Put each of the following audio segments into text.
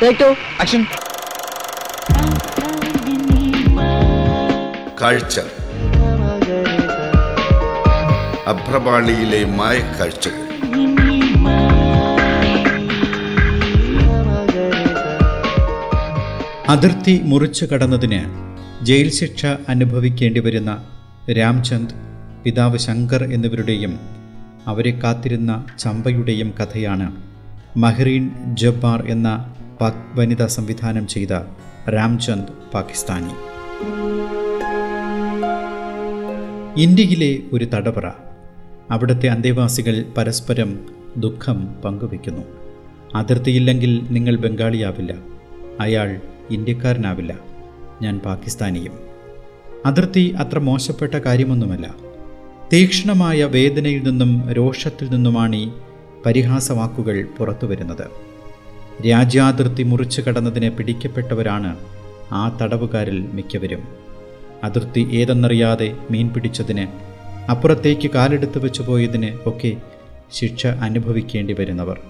Take to action കാഴ്ച. അഭ്രപാളിയിലെ മായക്കാഴ്ചകൾ അതിർത്തി മുറിച്ചു കടന്നതിന് ജയിൽ ശിക്ഷ അനുഭവിക്കേണ്ടി വരുന്ന രാംചന്ദ് പിതാവ് ശങ്കർ എന്നിവരുടെയും അവരെ കാത്തിരുന്ന ചമ്പയുടെയും കഥയാണ് മഹ്റീൻ ജബ്ബാർ എന്ന പാക് വനിത സംവിധാനം ചെയ്ത രാംചന്ദ് പാകിസ്ഥാനി. ഇന്ത്യയിലെ ഒരു തടവറ. അവിടുത്തെ അന്തേവാസികൾ പരസ്പരം ദുഃഖം പങ്കുവെക്കുന്നു. അതിർത്തിയില്ലെങ്കിൽ നിങ്ങൾ ബംഗാളിയാവില്ല. അയാൾ ഇന്ത്യക്കാരനാവില്ല. ഞാൻ പാകിസ്ഥാനിയും. അതിർത്തി അത്ര മോശപ്പെട്ട കാര്യമൊന്നുമല്ല. തീക്ഷ്ണമായ വേദനയിൽ നിന്നും രോഷത്തിൽ നിന്നുമാണ് ഈ പരിഹാസവാക്കുകൾ പുറത്തു വരുന്നത് രാജ്യാതിർത്തി മുറിച്ചു കടന്നതിനെ പിടിക്കപ്പെട്ടവരാണ് ആ തടവുകാരിൽ മിക്കവരും. അതിർത്തി ഏതെന്നറിയാതെ മീൻ പിടിച്ചതിന് അപ്പുറത്തേക്ക് കാലെടുത്ത് വെച്ചു പോയതിന് ഒക്കെ ശിക്ഷ അനുഭവിക്കേണ്ടി വരുന്നവർ.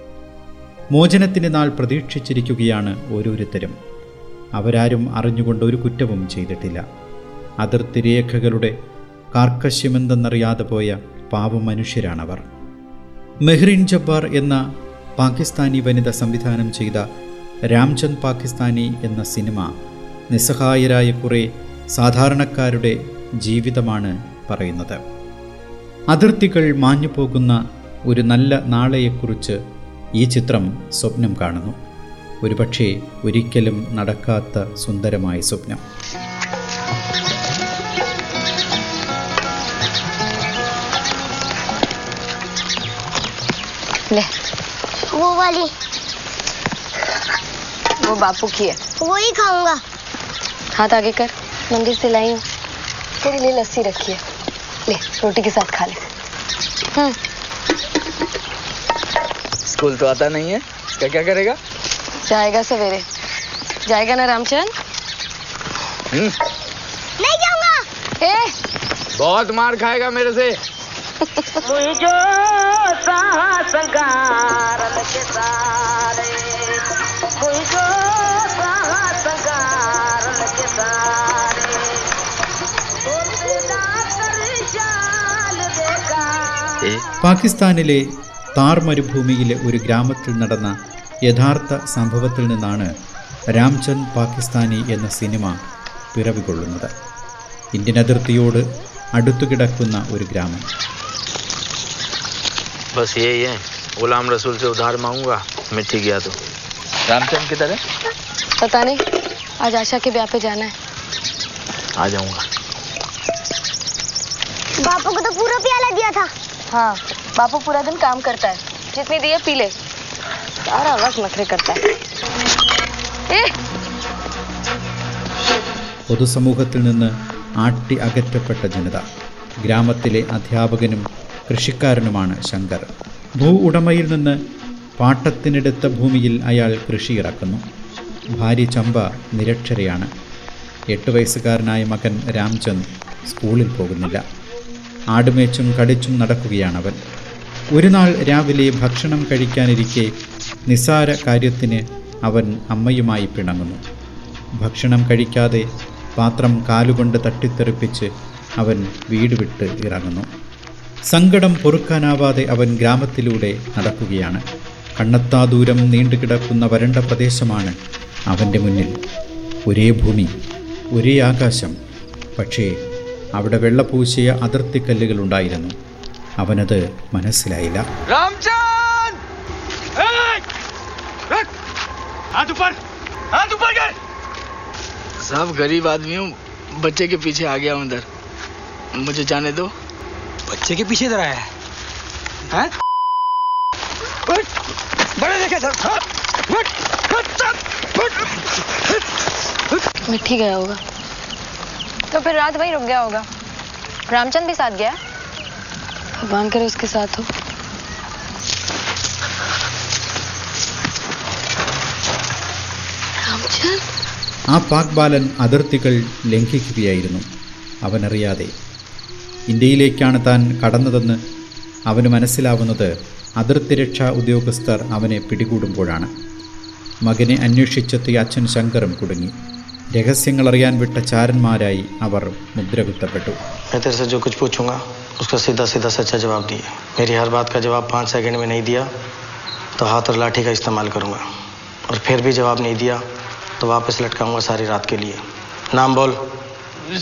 മോചനത്തിന്റെ നാൾ പ്രതീക്ഷിച്ചിരിക്കുകയാണ് ഓരോരുത്തരും. അവരാരും അറിഞ്ഞുകൊണ്ട് ഒരു കുറ്റവും ചെയ്തിട്ടില്ല. അതിർത്തി രേഖകളുടെ കാർക്കശ്യമെന്തെന്നറിയാതെ പോയ പാവ മനുഷ്യരാണവർ മെഹ്റിൻ ജബ്ബാർ എന്ന പാകിസ്ഥാനി വനിത സംവിധാനം ചെയ്ത രാംചന്ദ് പാകിസ്ഥാനി എന്ന സിനിമ നിസ്സഹായരായ കുറേ സാധാരണക്കാരുടെ ജീവിതമാണ് പറയുന്നത്. അതിർത്തികൾ മാഞ്ഞു പോകുന്ന ഒരു നല്ല നാളെയെക്കുറിച്ച് ഈ ചിത്രം സ്വപ്നം കാണുന്നു. ഒരുപക്ഷെ ഒരിക്കലും നടക്കാത്ത സുന്ദരമായ സ്വപ്നം. वो वाली। वो बापू की है। वो ही खाऊँगा। हाथ आगे कर। मंदिर से लाई हूँ। तेरे लिए लस्सी रखी है। ले रोटी के साथ खा ले। हम्म स्कूल तो आता नहीं है। क्या क्या करेगा? जाएगा सवेरे। जाएगा ना रामचंद हम्म, नहीं जाऊँगा। ए! बहुत मार खाएगा मेरे से। പാകിസ്ഥാനിലെ താർ മരുഭൂമിയിലെ ഒരു ഗ്രാമത്തിൽ നടന്ന യഥാർത്ഥ സംഭവത്തിൽ നിന്നാണ് രാംചന്ദ് പാകിസ്ഥാനി എന്ന സിനിമ പിറവികൊള്ളുന്നത്. ഇന്ത്യൻ അതിർത്തിയോട് അടുത്തുകിടക്കുന്ന ഒരു ഗ്രാമം. बस यही है गुलाम रसूल से उधार मांगूंगा मिट्टी गया तो रामचंद्र किधर है पता नहीं आज आशा के ब्याह पे जाना है आ जाऊंगा बापू को तो पूरा प्याला दिया था हाँ बापू पूरा दिन काम करता है जितनी दिए पी ले सारा वक्त नखरे करता है ए പൊതുസമൂഹത്തിൽ നിന്ന് ആട്ടി അകറ്റപ്പെട്ട ജനത ഗ്രാമത്തിലെ അധ്യാപകനും കൃഷിക്കാരനുമാണ് ശങ്കർ. ഭൂ ഉടമയിൽ നിന്ന് പാട്ടത്തിനെടുത്ത ഭൂമിയിൽ അയാൾ കൃഷി ഇറക്കുന്നു. ഭാര്യ ചമ്പ നിരക്ഷരയാണ്. എട്ട് വയസ്സുകാരനായ മകൻ രാംചന്ദ് സ്കൂളിൽ പോകുന്നില്ല. ആടുമേച്ചും കടിച്ചും നടക്കുകയാണവൻ. ഒരു നാൾ രാവിലെ ഭക്ഷണം കഴിക്കാനിരിക്കെ നിസാര കാര്യത്തിന് അവൻ അമ്മയുമായി പിണങ്ങുന്നു. ഭക്ഷണം കഴിക്കാതെ പാത്രം കാലുകൊണ്ട് തട്ടിത്തെറിപ്പിച്ച് അവൻ വീട് വിട്ട് ഇറങ്ങുന്നു. സങ്കടം പൊറുക്കാനാവാതെ അവൻ ഗ്രാമത്തിലൂടെ നടക്കുകയാണ് കണ്ണെത്താ ദൂരം നീണ്ടുകിടക്കുന്ന വരണ്ട പ്രദേശമാണ് അവൻ്റെ മുന്നിൽ ഒരേ ഭൂമി ഒരേ ആകാശം പക്ഷേ അവിടെ വെള്ളപൂശിയ അതിർത്തിക്കല്ലുകളുണ്ടായിരുന്നു അവനത് മനസ്സിലായില്ല रामचंद हाथ ऊपर हाथ ऊपर कर सब गरीब आदमी हूँ बच्चे के पीछे आ गया हूँ इधर मुझे जाने दो बच्चे के पीछे इधर आया है हैं? उठ, बड़े देखे सर हाँ, उठ, उठ, चल, उठ। मिट्टी गया होगा तो फिर रात वहीं रुक गया होगा रामचंद भी साथ गया भगवान करे उसके साथ हो रामचंद ആ പാക് ബാലൻ അതിർത്തികൾ ലംഘിക്കുകയായിരുന്നു അവനറിയാതെ ഇന്ത്യയിലേക്കാണ് താൻ കടന്നതെന്ന് അവന് മനസ്സിലാവുന്നത് അതിർത്തി രക്ഷാ ഉദ്യോഗസ്ഥർ അവനെ പിടികൂടുമ്പോഴാണ് മകനെ അന്വേഷിച്ചെത്തിയ അച്ഛൻ ശങ്കറും കുടുങ്ങി രഹസ്യങ്ങളറിയാൻ വിട്ട ചാരന്മാരായി അവർ മുദ്രകുത്തപ്പെട്ടു मैं तेरे से जो कुछ पूछूंगा उसका सीधा सीधा सच्चा जवाब दिए मेरी हर बात का जवाब पाँच सेकंड में नहीं दिया तो हाथ और लाठी का इस्तेमाल करूंगा और फिर भी जवाब नहीं दिया तो वापस लटकाऊंगा सारी रात के लिए नाम बोल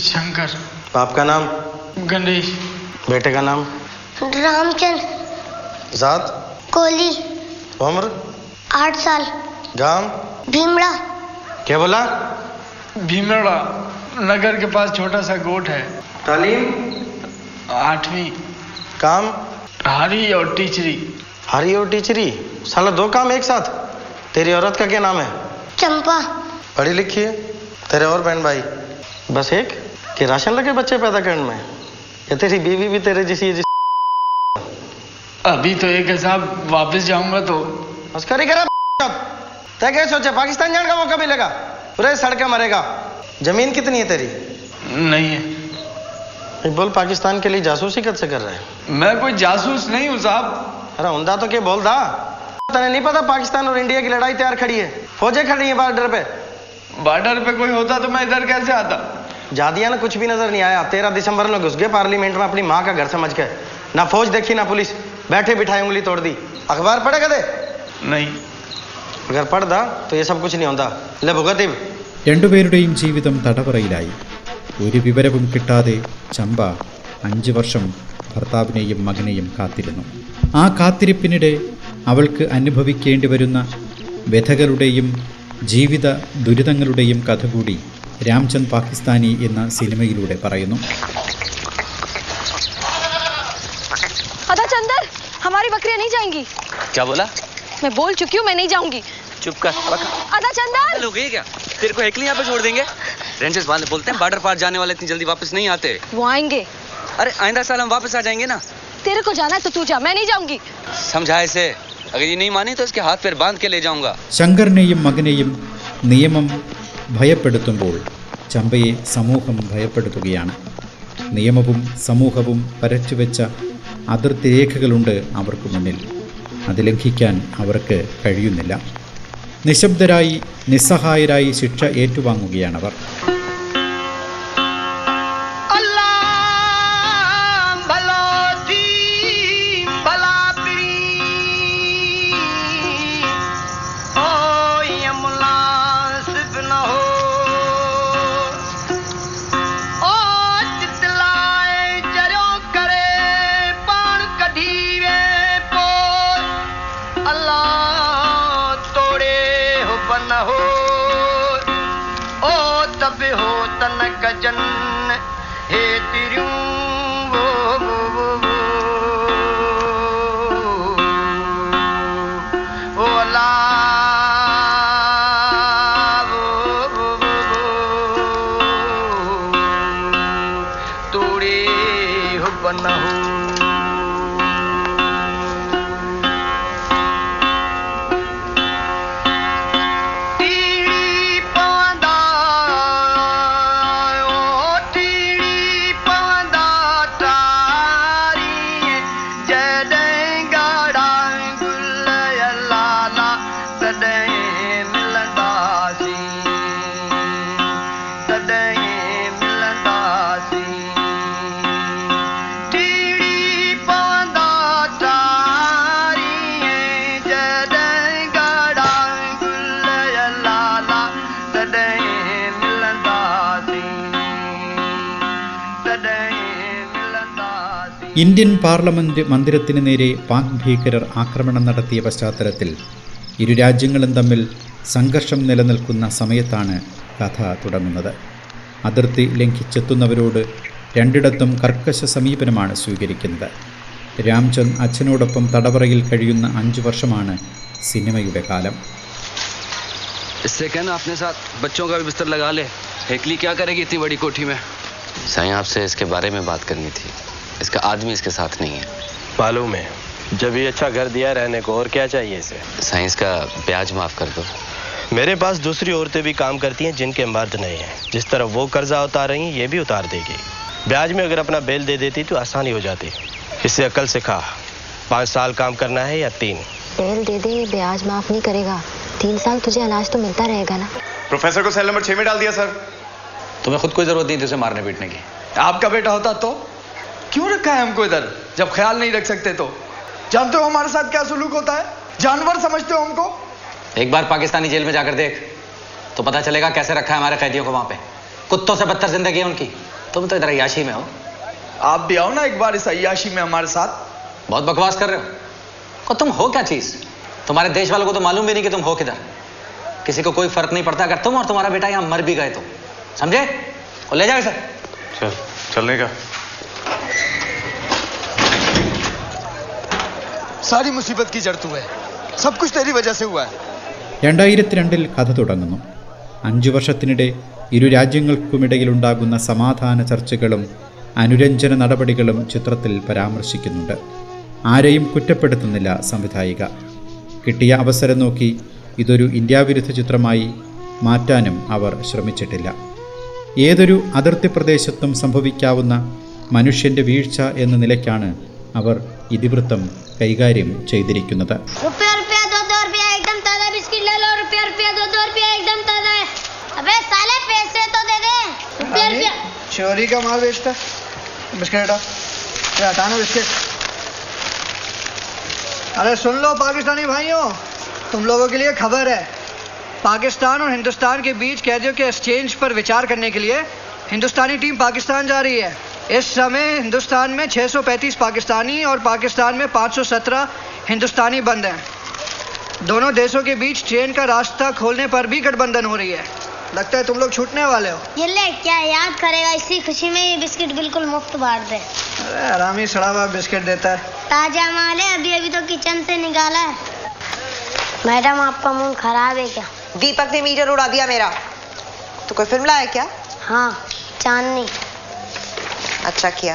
शंकर बाप का नाम गणेश। बेटे का नाम? रामचंद जात? कोहली उम्र? आठ साल। गाँव? भीमड़ा। क्या बोला? भीमड़ा। नगर के पास छोटा सा गोट है। तालीम? आठवीं। काम? हरी और टीचरी। हरी और टीचरी? साला दो काम एक साथ? तेरी औरत का क्या नाम है? चंपा। पढ़ी लिखी है? तेरे और बहन भाई? बस एक? कि राशन लगे बच्चे पैदा करने में? या तेरी बीवी भी तेरे जैसी है जिस अभी तो एक है साहब वापस जाऊँगा तो मस्करी करा तय क्या सोचे पाकिस्तान जाने का मौका मिलेगा? पूरे सड़के मरेगा। ज़मीन कितनी है तेरी? नहीं है। बोल पाकिस्तान के लिए जासूसी कद से कर रहा है? मैं कोई जासूस नहीं हूँ साहब। अरे हुंदा तो क्या बोल दा? तने नहीं पता पाकिस्तान और इंडिया की लड़ाई तैयार खड़ी है? फौजें खड़ी हैं बॉर्डर पे। बॉर्डर पे कोई होता तो मैं इधर कैसे आता? जादिया ना कुछ भी नजर नहीं आया तेरह दिसंबर में घुस गए पार्लियामेंट में अपनी माँ का घर समझ के ना फौज देखी ना पुलिस बैठे बिठाई उंगली तोड़ दी अखबार पढ़े कदे नहीं अगर पढ़ दा तो ये सब कुछ नहीं होता ले भुगत इब രണ്ടുപേരുടെയും ജീവിതം തടവറയിലായി ഒരു വിവരവും കിട്ടാതെ ചമ്പ അഞ്ച് വർഷം ഭർത്താവിനെയും മകനെയും കാത്തിരുന്നു ആ കാത്തിരിപ്പിനിടെ അവൾക്ക് അനുഭവിക്കേണ്ടി വരുന്ന വ്യഥകളുടെയും ജീവിത ദുരിതങ്ങളുടെയും കഥ കൂടി രാംചന്ദ് പാകിസ്ഥാനി എന്ന സിനിമയിലൂടെ പറയുന്നു अदा चंदर हमारी बकरियां नहीं जाएंगी क्या बोला मैं बोल चुकी हूँ मैं नहीं जाऊंगी चुप कर बका अदा चंदर हो गई क्या तेरे को एकली यहाँ पे छोड़ देंगे रेंजर्स वाले बोलते हैं बॉर्डर पार जाने वाले इतनी जल्दी वापस नहीं आते वो आएंगे अरे आइंदा साल हम वापस आ जाएंगे ना तेरे को जाना है तो तू जा मैं नहीं जाऊंगी समझा इसे अगर ये नहीं मानी तो इसके हाथ पैर बांध के ले जाऊंगा ശങ്കറിനെയും മകനെയും നിയമം ഭയപ്പെടുത്തുമ്പോൾ ചമ്പയെ സമൂഹം ഭയപ്പെടുത്തുകയാണ്. നിയമവും സമൂഹവും വരച്ചുവെച്ച അതിർത്തി രേഖകളുണ്ട് അവർക്ക് മുന്നിൽ. അത് ലംഘിക്കാൻ അവർക്ക് കഴിയുന്നില്ല. നിശബ്ദരായി നിസ്സഹായരായി ശിക്ഷ ഏറ്റുവാങ്ങുകയാണവർ. बेहो तन गजन ഇന്ത്യൻ പാർലമെന്റ് മന്ദിരത്തിന് നേരെ പാക് ഭീകരർ ആക്രമണം നടത്തിയ പശ്ചാത്തലത്തിൽ ഇരു രാജ്യങ്ങളും തമ്മിൽ സംഘർഷം നിലനിൽക്കുന്ന സമയത്താണ് കഥ തുടങ്ങുന്നത് അതിർത്തി ലംഘിച്ചെത്തുന്നവരോട് രണ്ടിടത്തും കർക്കശ സമീപനമാണ് സ്വീകരിക്കുന്നത് രാംചന്ദ് അച്ഛനോടൊപ്പം തടവറയിൽ കഴിയുന്ന അഞ്ചു വർഷമാണ് സിനിമയുടെ കാലം इससे कहना अपने साथ बच्चों का भी बिस्तर लगा ले हेकली क्या करेगी इतनी बड़ी कोठी में साईं आपसे इसके बारे में बात करनी थी इसका आदमी इसके साथ नहीं है। मालूम है। जब ये अच्छा घर दिया रहने को और क्या चाहिए इसे? साइंस का ब्याज माफ़ कर दो। मेरे पास दूसरी औरतें भी काम करती हैं जिनके मर्द नहीं हैं। जिस तरह वो कर्जा उतार रही हैं ये भी उतार देगी। ब्याज में अगर अपना बेल दे देती तो आसानी हो जाती। इससे अकल सिखा पाँच साल काम करना है या तीन? बेल दे दे ब्याज माफ़ नहीं करेगा। तीन साल तुझे अनाज तो मिलता रहेगा ना। प्रोफेसर को सेल नंबर छह में डाल दिया सर। तुम्हें खुद कोई ज़रूरत नहीं थी उसे मारने पीटने की। आपका बेटा होता तो क्यों रखा है हमको इधर? जब ख्याल नहीं रख सकते तो। जानते हो हमारे साथ क्या सुलूक होता है? जानवर समझते हो हमको? एक बार पाकिस्तानी जेल में जाकर देख तो पता चलेगा कैसे रखा है हमारे कैदियों को वहाँ पे। कुत्तों से बदतर ज़िंदगी है उनकी। तुम तो इधर अयाशी में हो। आप भी आओ ना एक बार इस अयाशी में हमारे साथ। बहुत बकवास कर रहे हो। को तुम हो क्या चीज़? तुम्हारे देश वालों को तो मालूम भी नहीं कि तुम हो किधर। किसी को कोई फ़र्क नहीं पड़ता। अगर तुम और तुम्हारा बेटा यहाँ मर भी गए तो। समझे? और ले जाओ इसे। चल चलने का। സാരി മുസീബത് കി ജഡ്തുവേ സബ് കുച്ച് തേരി വജഹ സേ ഹുവാ രണ്ടായിരത്തി രണ്ടിൽ കഥ തുടങ്ങുന്നു. അഞ്ചു വർഷത്തിനിടെ ഇരു രാജ്യങ്ങൾക്കുമിടയിലുണ്ടാകുന്ന സമാധാന ചർച്ചകളും അനുരഞ്ജന നടപടികളും ചിത്രത്തിൽ പരാമർശിക്കുന്നുണ്ട്. ആരെയും കുറ്റപ്പെടുത്തുന്നില്ല സംവിധായിക. കിട്ടിയ അവസരം നോക്കി ഇതൊരു ഇന്ത്യാവിരുദ്ധ ചിത്രമായി മാറ്റാനും അവർ ശ്രമിച്ചിട്ടില്ല. ഏതൊരു അതിർത്തി പ്രദേശത്തും സംഭവിക്കാവുന്ന മനുഷ്യന്റെ വീഴ്ച എന്ന നിലയ്ക്കാണ് അവർ ഇതിവൃത്തം കൈകാര്യം ചെയ്തിരിക്കുന്നത് रुपया रुपया दो दो रुपया एकदम ताजा बिस्किट ले लो रुपया रुपया दो दो रुपया एकदम ताजा है अबे साले पैसे तो दे दे रुपया रुपया चोरी का माल बेचता है बिस्किट हटा ये हटाना बिस्किट अरे सुन लो पाकिस्तानी भाइयों तुम लोगों के लिए खबर है पाकिस्तान और हिंदुस्तान के बीच कैदियों के एक्सचेंज पर विचार करने के लिए हिंदुस्तानी टीम पाकिस्तान जा रही है इस समय हिंदुस्तान में 635 पाकिस्तानी और पाकिस्तान में 517 हिंदुस्तानी बंद हैं। दोनों देशों के बीच ट्रेन का रास्ता खोलने पर भी गठबंधन हो रही है। लगता है तुम लोग छूटने वाले हो। ये ले क्या याद करेगा? इसी खुशी में ये बिस्किट बिल्कुल मुफ़्त बांट दे। अरे आरामी सड़ा हुआ बिस्किट देता है। ताज़ा माल है अभी अभी तो किचन से निकाला है। मैडम आपका मूड खराब है क्या? दीपक ने मीटर उड़ा दिया मेरा। तो कोई फ़िल्म लाया क्या? हाँ चांदनी। अच्छा किया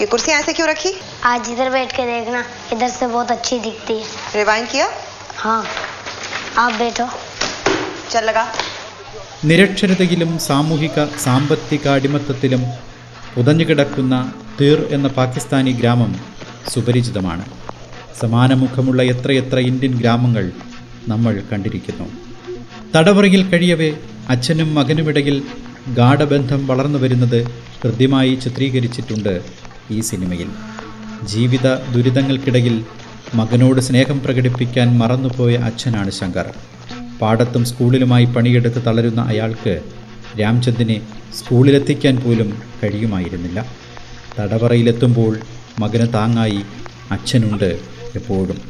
ये कुर्सी ऐसे क्यों रखी आज इधर बैठ के देखना इधर से बहुत अच्छी दिखती है रिवाइंड किया हाँ आप बैठो चल लगा നിരക്ഷരതയിലും സാമൂഹിക സാമ്പത്തിക അടിമത്തത്തിലും പുതഞ്ഞുകിടക്കുന്ന തീർ എന്ന പാകിസ്ഥാനി ഗ്രാമം സുപരിചിതമാണ് സമാനമുഖമുള്ള എത്രയെത്ര ഇന്ത്യൻ ഗ്രാമങ്ങൾ നമ്മൾ കണ്ടിരിക്കുന്നു തടവറയിൽ കഴിയവേ അച്ഛനും മകനുമിടയിൽ ഗാഠബന്ധം വളർന്നു വരുന്നത് ഹൃദ്യമായി ചിത്രീകരിച്ചിട്ടുണ്ട് ഈ സിനിമയിൽ. ജീവിത ദുരിതങ്ങൾക്കിടയിൽ മകനോട് സ്നേഹം പ്രകടിപ്പിക്കാൻ മറന്നുപോയ അച്ഛനാണ് ശങ്കർ. പാടത്തും സ്കൂളിലുമായി പണിയെടുത്ത് തളരുന്ന അയാൾക്ക് രാംചന്ദിനെ സ്കൂളിലെത്തിക്കാൻ പോലും കഴിയുമായിരുന്നില്ല. തടവറയിലെത്തുമ്പോൾ മകന് താങ്ങായി അച്ഛനുണ്ട് എപ്പോഴും.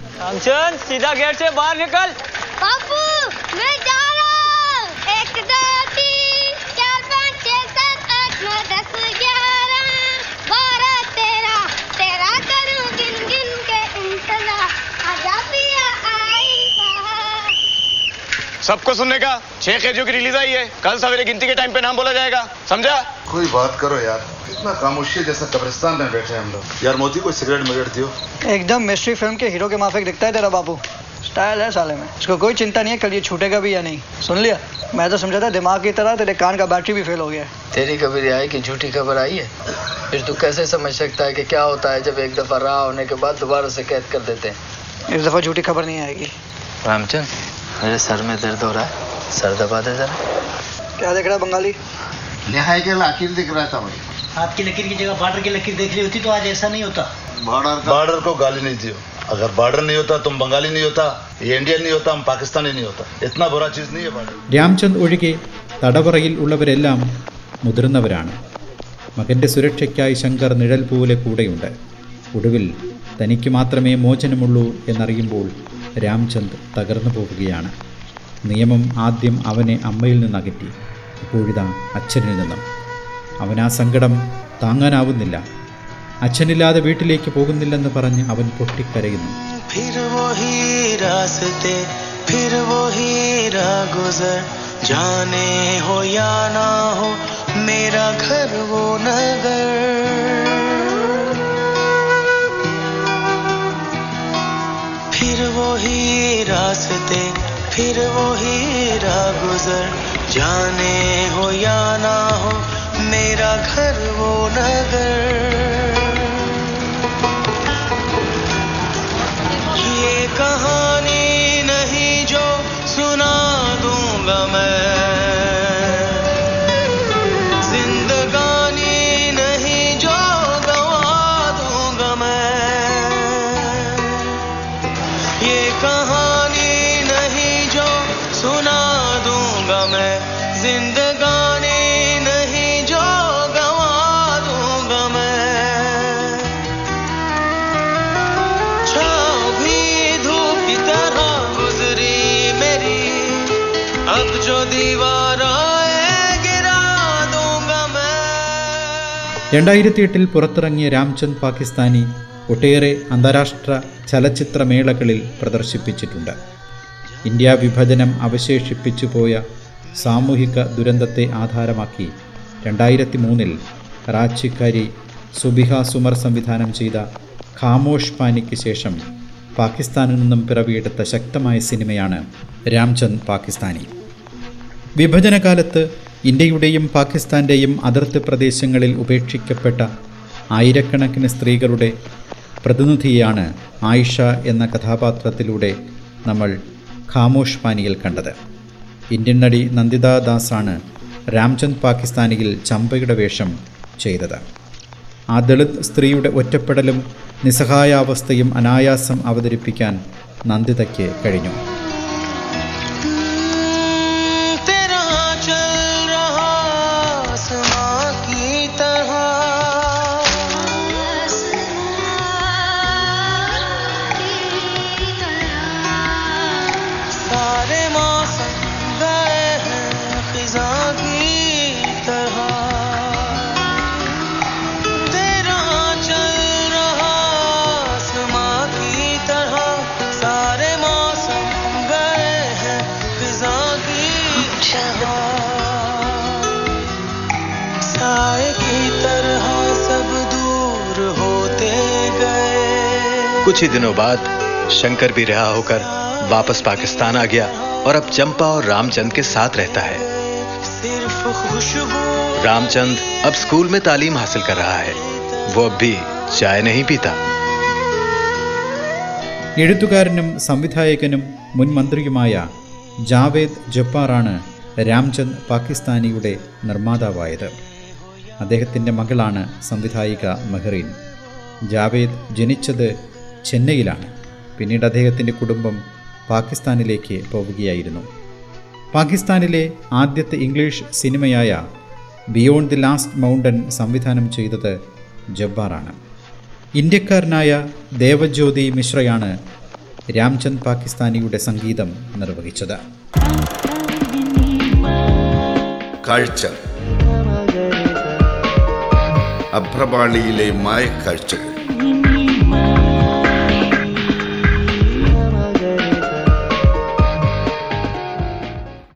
सबको सुनने का। छह कैदियों की रिलीज़ आई है। कल सवेरे गिनती के टाइम पे नाम बोला जाएगा। समझा? कोई बात करो यार। इतना खामोशी जैसा कब्रिस्तान में बैठे हम लोग। यार मोदी को सिगरेट मिगरेट दियो। एकदम मिस्ट्री फ़िल्म के हीरो के माफिक दिखता है तेरा बापू स्टाइल है साले में। इसको कोई चिंता नहीं है कल ये छूटेगा भी या नहीं। सुन लिया? मैं तो समझा था दिमाग की तरह तेरे कान का बैटरी भी फेल हो गया तेरी खबर आई कि झूठी खबर आई है? फिर तू कैसे समझ सकता है कि क्या होता है जब एक दफ़ा रहा होने के बाद दोबारा से कैद कर देते हैं? इस दफ़ा झूठी खबर नहीं आएगी। रामचंद मेरे सर में दर्द हो रहा है सर दबा दे जरा क्या देख रहा है बंगाली निहाय के लकीर दिख रहा था मुझे आपकी लकीर की जगह बॉर्डर की लकीर देख ली होती तो आज ऐसा नहीं होता बॉर्डर बॉर्डर को गाली नहीं दियो अगर बॉर्डर नहीं होता तुम बंगाली नहीं होता ये इंडियन नहीं होता हम पाकिस्तानी नहीं होता इतना बुरा चीज नहीं है बॉर्डर രാംചന്ദ് ഒഴികെ തടവറയിൽ ഉള്ളവരെല്ലാം മുതിർന്നവരാണ് മകൻ്റെ സുരക്ഷയ്ക്കായി ശങ്കർ നിഴൽ പോലെ കൂടെയുണ്ട് ഒടുവിൽ തനിക്ക് മാത്രമേ മോചനമുള്ളൂ എന്നറിയുമ്പോൾ രാംചന്ദ് തകർന്നു പോവുകയാണ് നിയമം ആദ്യം അവനെ അമ്മയിൽ നിന്ന് അകറ്റി ഇപ്പോഴിതാ അച്ഛനിൽ നിന്നും അവൻ ആ സങ്കടം താങ്ങാനാവുന്നില്ല അച്ഛനില്ലാതെ വീട്ടിലേക്ക് പോകുന്നില്ലെന്ന് പറഞ്ഞ് അവൻ പൊട്ടിക്കരയുന്നു फिर वही रास्ते फिर वही राह गुजर जाने हो या ना हो मेरा घर वो नगर फिर वही रास्ते, फिर वही राह गुजर। जाने हो या ना हो, मेरा घर वो രണ്ടായിരത്തി എട്ടിൽ പുറത്തിറങ്ങിയ രാംചന്ദ് പാകിസ്ഥാനി ഒട്ടേറെ അന്താരാഷ്ട്ര ചലച്ചിത്രമേളകളിൽ പ്രദർശിപ്പിച്ചിട്ടുണ്ട്. ഇന്ത്യ വിഭജനം അവശേഷിപ്പിച്ചു പോയ സാമൂഹിക ദുരന്തത്തെ ആധാരമാക്കി രണ്ടായിരത്തി മൂന്നിൽ റാച്ചിക്കാരി സുബിഹ സുമർ സംവിധാനം ചെയ്ത ഖാമോഷ് പാനിക്ക് ശേഷം പാകിസ്ഥാനിൽ നിന്നും പിറവിയെടുത്ത ശക്തമായ സിനിമയാണ് രാംചന്ദ് പാകിസ്ഥാനി. വിഭജനകാലത്ത് ഇന്ത്യയുടെയും പാകിസ്ഥാന്റെയും അതിർത്തി പ്രദേശങ്ങളിൽ ഉപേക്ഷിക്കപ്പെട്ട ആയിരക്കണക്കിന് സ്ത്രീകളുടെ പ്രതിനിധിയാണ് ആയിഷ എന്ന കഥാപാത്രത്തിലൂടെ നമ്മൾ ഖാമോഷ് പാനിയിൽ കണ്ടത്. ഇന്ത്യൻ നടി നന്ദിതാ ദാസാണ് രാംചന്ദ് പാകിസ്ഥാനിയിൽ ചമ്പയുടെ വേഷം ചെയ്തത്. ആ ദളിത് സ്ത്രീയുടെ ഒറ്റപ്പെടലും നിസ്സഹായാവസ്ഥയും അനായാസം അവതരിപ്പിക്കാൻ നന്ദിതയ്ക്ക് കഴിഞ്ഞു. कुछ ही दिनों बाद शंकर भी रिहा होकर वापस पाकिस्तान आ गया और अब चंपा और रामचंद के साथ रहता है सिर्फ खुशबू रामचंद अब स्कूल में तालीम हासिल कर रहा है वो अब भी चाय नहीं पीता എഴുത്തുകാരനും സംവിധായകനും മുൻ മന്ത്രിയുമായ ജാവേദ് ജബ്ബാറാണ് രാംചന്ദ് പാകിസ്ഥാനിയുടെ നിർമ്മാതാവായത് അദ്ദേഹത്തിൻ്റെ മകളാണ് സംവിധായിക മെഹ്റീൻ ജാവേദ് ജനിച്ചത് ചെന്നൈയിലാണ്. പിന്നീട് അദ്ദേഹത്തിന്റെ കുടുംബം പാകിസ്ഥാനിലേക്ക് പോവുകയായിരുന്നു. പാകിസ്ഥാനിലെ ആദ്യത്തെ ഇംഗ്ലീഷ് സിനിമയായ ബിയോണ്ട് ദി ലാസ്റ്റ് മൗണ്ടൻ സംവിധാനം ചെയ്തത് ജബ്ബാറാണ്. ഇന്ത്യക്കാരനായ ദേവജ്യോതി മിശ്രയാണ് രാംചന്ദ് പാകിസ്ഥാനിയുടെ സംഗീതം നിർവഹിച്ചത്. കാഴ്ച. അഭ്രപാളിയിലെ മായക്കാഴ്ചകൾ.